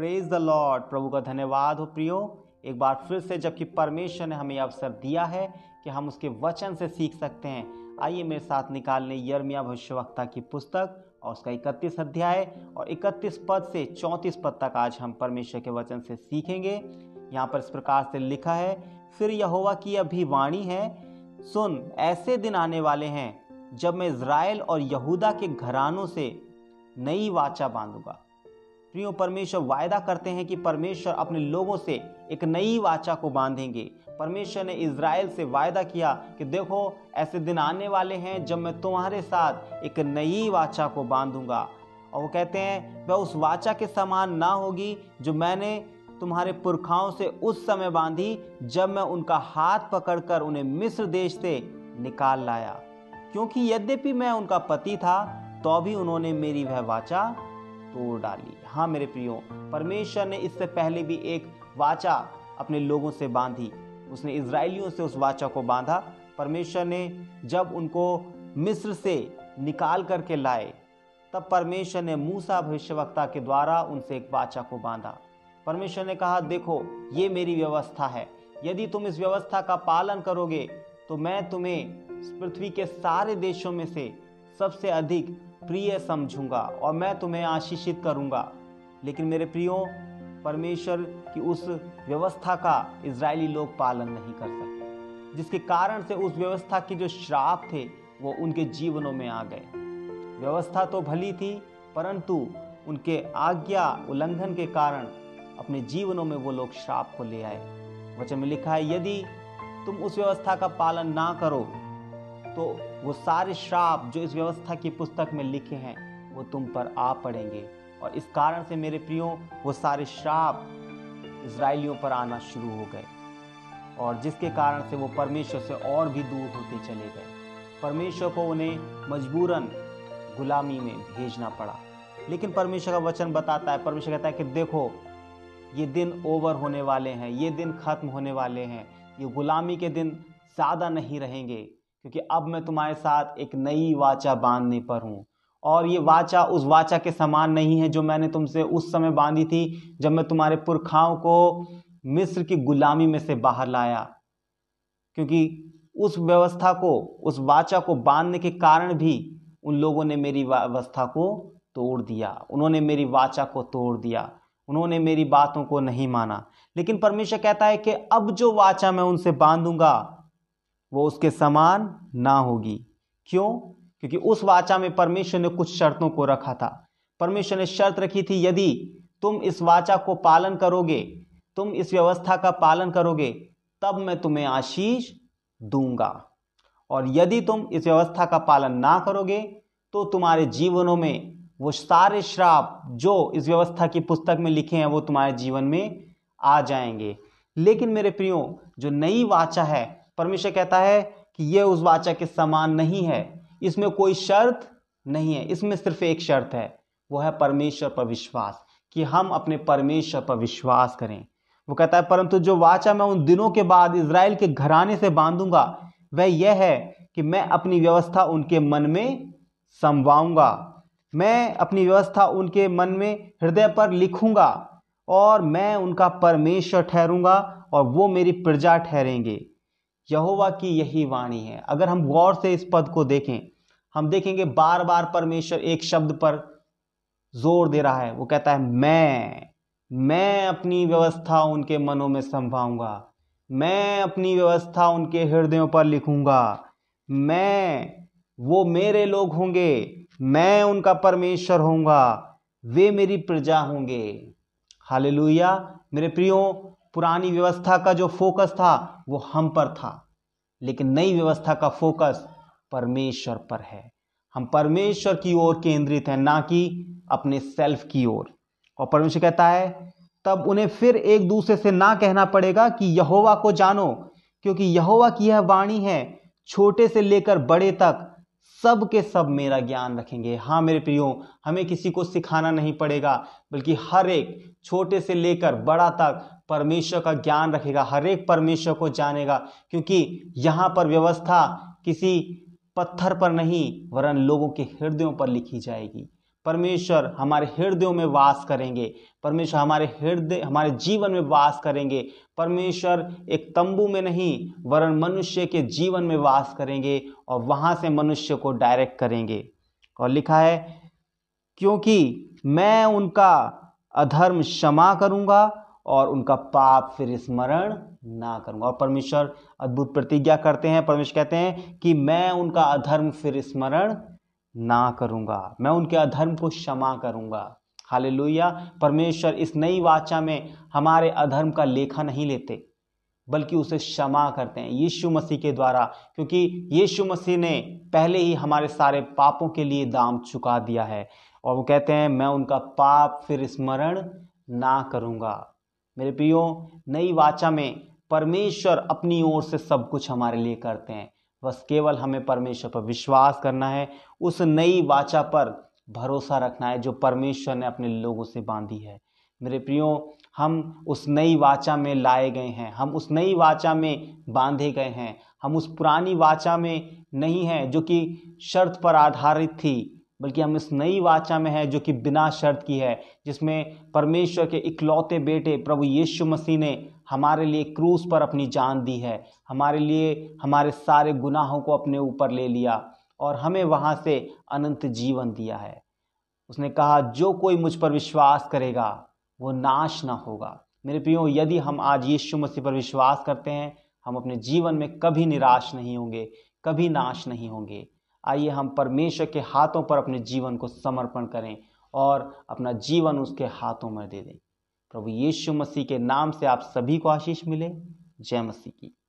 Praise the Lord प्रभु का धन्यवाद हो प्रियो। एक बार फिर से जबकि परमेश्वर ने हमें अवसर दिया है कि हम उसके वचन से सीख सकते हैं। आइए मेरे साथ निकालने यर्मिया भविष्यवक्ता की पुस्तक और उसका इकतीस अध्याय और इकतीस पद से चौंतीस पद तक आज हम परमेश्वर के वचन से सीखेंगे। यहाँ पर इस प्रकार से लिखा है, फिर यहोवा की अभी वाणी है, सुन, ऐसे दिन आने वाले हैं जब मैं इज़राइल और यहूदा के घरानों से नई वाचा बांधूँगा। प्रियो परमेश्वर वायदा करते हैं कि परमेश्वर अपने लोगों से एक नई वाचा को बांधेंगे। परमेश्वर ने इज़राइल से वायदा किया कि देखो, ऐसे दिन आने वाले हैं जब मैं तुम्हारे साथ एक नई वाचा को बांधूँगा। और वो कहते हैं वह उस वाचा के समान ना होगी जो मैंने तुम्हारे पुरखाओं से उस समय बांधी जब मैं उनका हाथ पकड़कर उन्हें मिस्र देश से निकाल लाया। क्योंकि यद्यपि मैं उनका पति था तो भी उन्होंने मेरी वह वाचा तोड़ डाली। हाँ मेरे प्रियो, परमेश्वर ने इससे पहले भी एक वाचा अपने लोगों से बांधी। उसने इसराइलियों से उस वाचा को बांधा। परमेश्वर ने जब उनको मिस्र से निकाल करके लाए, तब परमेश्वर ने मूसा भविष्यवक्ता के द्वारा उनसे एक वाचा को बांधा। परमेश्वर ने कहा, देखो, ये मेरी व्यवस्था है। यदि तुम इस व्यवस्था का पालन करोगे तो मैं तुम्हें पृथ्वी के सारे देशों में से सबसे अधिक प्रिय समझूँगा और मैं तुम्हें आशीषित करूँगा। लेकिन मेरे प्रियो, परमेश्वर की उस व्यवस्था का इज़राइली लोग पालन नहीं कर सकते जिसके कारण से उस व्यवस्था के जो श्राप थे, वो उनके जीवनों में आ गए। व्यवस्था तो भली थी, परंतु उनके आज्ञा उल्लंघन के कारण अपने जीवनों में वो लोग श्राप को ले आए। वचन में लिखा है, यदि तुम उस व्यवस्था का पालन ना करो तो वो सारे श्राप जो इस व्यवस्था की पुस्तक में लिखे हैं, वो तुम पर आ पड़ेंगे। और इस कारण से मेरे प्रियो, वो सारे श्राप इसराइलियों पर आना शुरू हो गए। और जिसके कारण से वो परमेश्वर से और भी दूर होते चले गए। परमेश्वर को उन्हें मजबूरन गुलामी में भेजना पड़ा। लेकिन परमेश्वर का वचन बताता है, परमेश्वर कहता है कि देखो, ये दिन ओवर होने वाले हैं, ये दिन खत्म होने वाले हैं, ये गुलामी के दिन ज़्यादा नहीं रहेंगे, क्योंकि अब मैं तुम्हारे साथ एक नई वाचा बांधने पर हूँ। और ये वाचा उस वाचा के समान नहीं है जो मैंने तुमसे उस समय बांधी थी जब मैं तुम्हारे पुरखाओं को मिस्र की गुलामी में से बाहर लाया। क्योंकि उस व्यवस्था को, उस वाचा को बांधने के कारण भी उन लोगों ने मेरी व्यवस्था को तोड़ दिया। उन्होंने मेरी वाचा को तोड़ दिया। उन्होंने मेरी बातों को नहीं माना। लेकिन परमेश्वर कहता है कि अब जो वाचा मैं उनसे बांधूँगा, वो उसके समान ना होगी। क्यों? क्योंकि उस वाचा में परमेश्वर ने कुछ शर्तों को रखा था। परमेश्वर ने शर्त रखी थी, यदि तुम इस वाचा को पालन करोगे, तुम इस व्यवस्था का पालन करोगे, तब मैं तुम्हें आशीष दूँगा। और यदि तुम इस व्यवस्था का पालन ना करोगे तो तुम्हारे जीवनों में वो सारे श्राप जो इस व्यवस्था की पुस्तक में लिखे हैं, वो तुम्हारे जीवन में आ जाएँगे। लेकिन मेरे प्रियो, जो नई वाचा है, परमेश्वर कहता है कि यह उस वाचा के समान नहीं है। इसमें कोई शर्त नहीं है। इसमें सिर्फ़ एक शर्त है, वो है परमेश्वर पर विश्वास, कि हम अपने परमेश्वर पर विश्वास करें। वो कहता है, परंतु जो वाचा मैं उन दिनों के बाद इसराइल के घराने से बांधूँगा, वह यह है कि मैं अपनी व्यवस्था उनके मन में समवाऊँगा मैं अपनी व्यवस्था उनके मन में हृदय पर लिखूँगा, और मैं उनका परमेश्वर ठहरूँगा, और वो मेरी प्रजा ठहरेंगे। यहोवा की यही वाणी है। अगर हम गौर से इस पद को देखें, हम देखेंगे बार बार परमेश्वर एक शब्द पर ज़ोर दे रहा है। वो कहता है, मैं मैं अपनी व्यवस्था उनके मनों में संभाऊँगा। मैं अपनी व्यवस्था उनके हृदयों पर लिखूँगा। मैं, वो मेरे लोग होंगे। मैं उनका परमेश्वर होऊँगा। वे मेरी प्रजा होंगे। हालेलुया। मेरे प्रियो पुरानी व्यवस्था का जो फोकस था, वो हम पर था। लेकिन नई व्यवस्था का फोकस परमेश्वर पर है। हम परमेश्वर की ओर केंद्रित हैं, ना कि अपने सेल्फ की ओर। और परमेश्वर कहता है, तब उन्हें फिर एक दूसरे से ना कहना पड़ेगा कि यहोवा को जानो, क्योंकि यहोवा की यह वाणी है, छोटे से लेकर बड़े तक सब के सब मेरा ज्ञान रखेंगे। हाँ मेरे प्रियो, हमें किसी को सिखाना नहीं पड़ेगा, बल्कि हर एक छोटे से लेकर बड़ा तक परमेश्वर का ज्ञान रखेगा, हर एक परमेश्वर को जानेगा, क्योंकि यहाँ पर व्यवस्था किसी पत्थर पर नहीं, वरन लोगों के हृदयों पर लिखी जाएगी। परमेश्वर हमारे हृदयों में वास करेंगे। परमेश्वर हमारे हृदय, हमारे जीवन में वास करेंगे। परमेश्वर एक तंबू में नहीं, वरन मनुष्य के जीवन में वास करेंगे और वहाँ से मनुष्य को डायरेक्ट करेंगे। और लिखा है, क्योंकि मैं उनका अधर्म क्षमा करूँगा और उनका पाप फिर स्मरण ना करूँगा। और परमेश्वर अद्भुत प्रतिज्ञा करते हैं। परमेश्वर कहते हैं कि मैं उनका अधर्म फिर स्मरण ना करूँगा। मैं उनके अधर्म को क्षमा करूँगा। हालेलुया। परमेश्वर इस नई वाचा में हमारे अधर्म का लेखा नहीं लेते, बल्कि उसे क्षमा करते हैं यीशु मसीह के द्वारा, क्योंकि यीशु मसीह ने पहले ही हमारे सारे पापों के लिए दाम चुका दिया है। और वो कहते हैं, मैं उनका पाप फिर स्मरण ना करूँगा। मेरे प्रियो, नई वाचा में परमेश्वर अपनी ओर से सब कुछ हमारे लिए करते हैं। बस केवल हमें परमेश्वर पर विश्वास करना है, उस नई वाचा पर भरोसा रखना है जो परमेश्वर ने अपने लोगों से बांधी है। मेरे प्रियो, हम उस नई वाचा में लाए गए हैं, हम उस नई वाचा में बांधे गए हैं, हम उस पुरानी वाचा में नहीं हैं जो कि शर्त पर आधारित थी, बल्कि हम इस नई वाचा में है जो कि बिना शर्त की है, जिसमें परमेश्वर के इकलौते बेटे प्रभु यीशु मसीह ने हमारे लिए क्रूस पर अपनी जान दी है, हमारे लिए, हमारे सारे गुनाहों को अपने ऊपर ले लिया और हमें वहाँ से अनंत जीवन दिया है। उसने कहा, जो कोई मुझ पर विश्वास करेगा, वो नाश ना होगा। मेरे प्रियो, यदि हम आज यीशु मसीह पर विश्वास करते हैं, हम अपने जीवन में कभी निराश नहीं होंगे, कभी नाश नहीं होंगे। आइए हम परमेश्वर के हाथों पर अपने जीवन को समर्पण करें और अपना जीवन उसके हाथों में दे दें। प्रभु यीशु मसीह के नाम से आप सभी को आशीष मिले। जय मसीह की।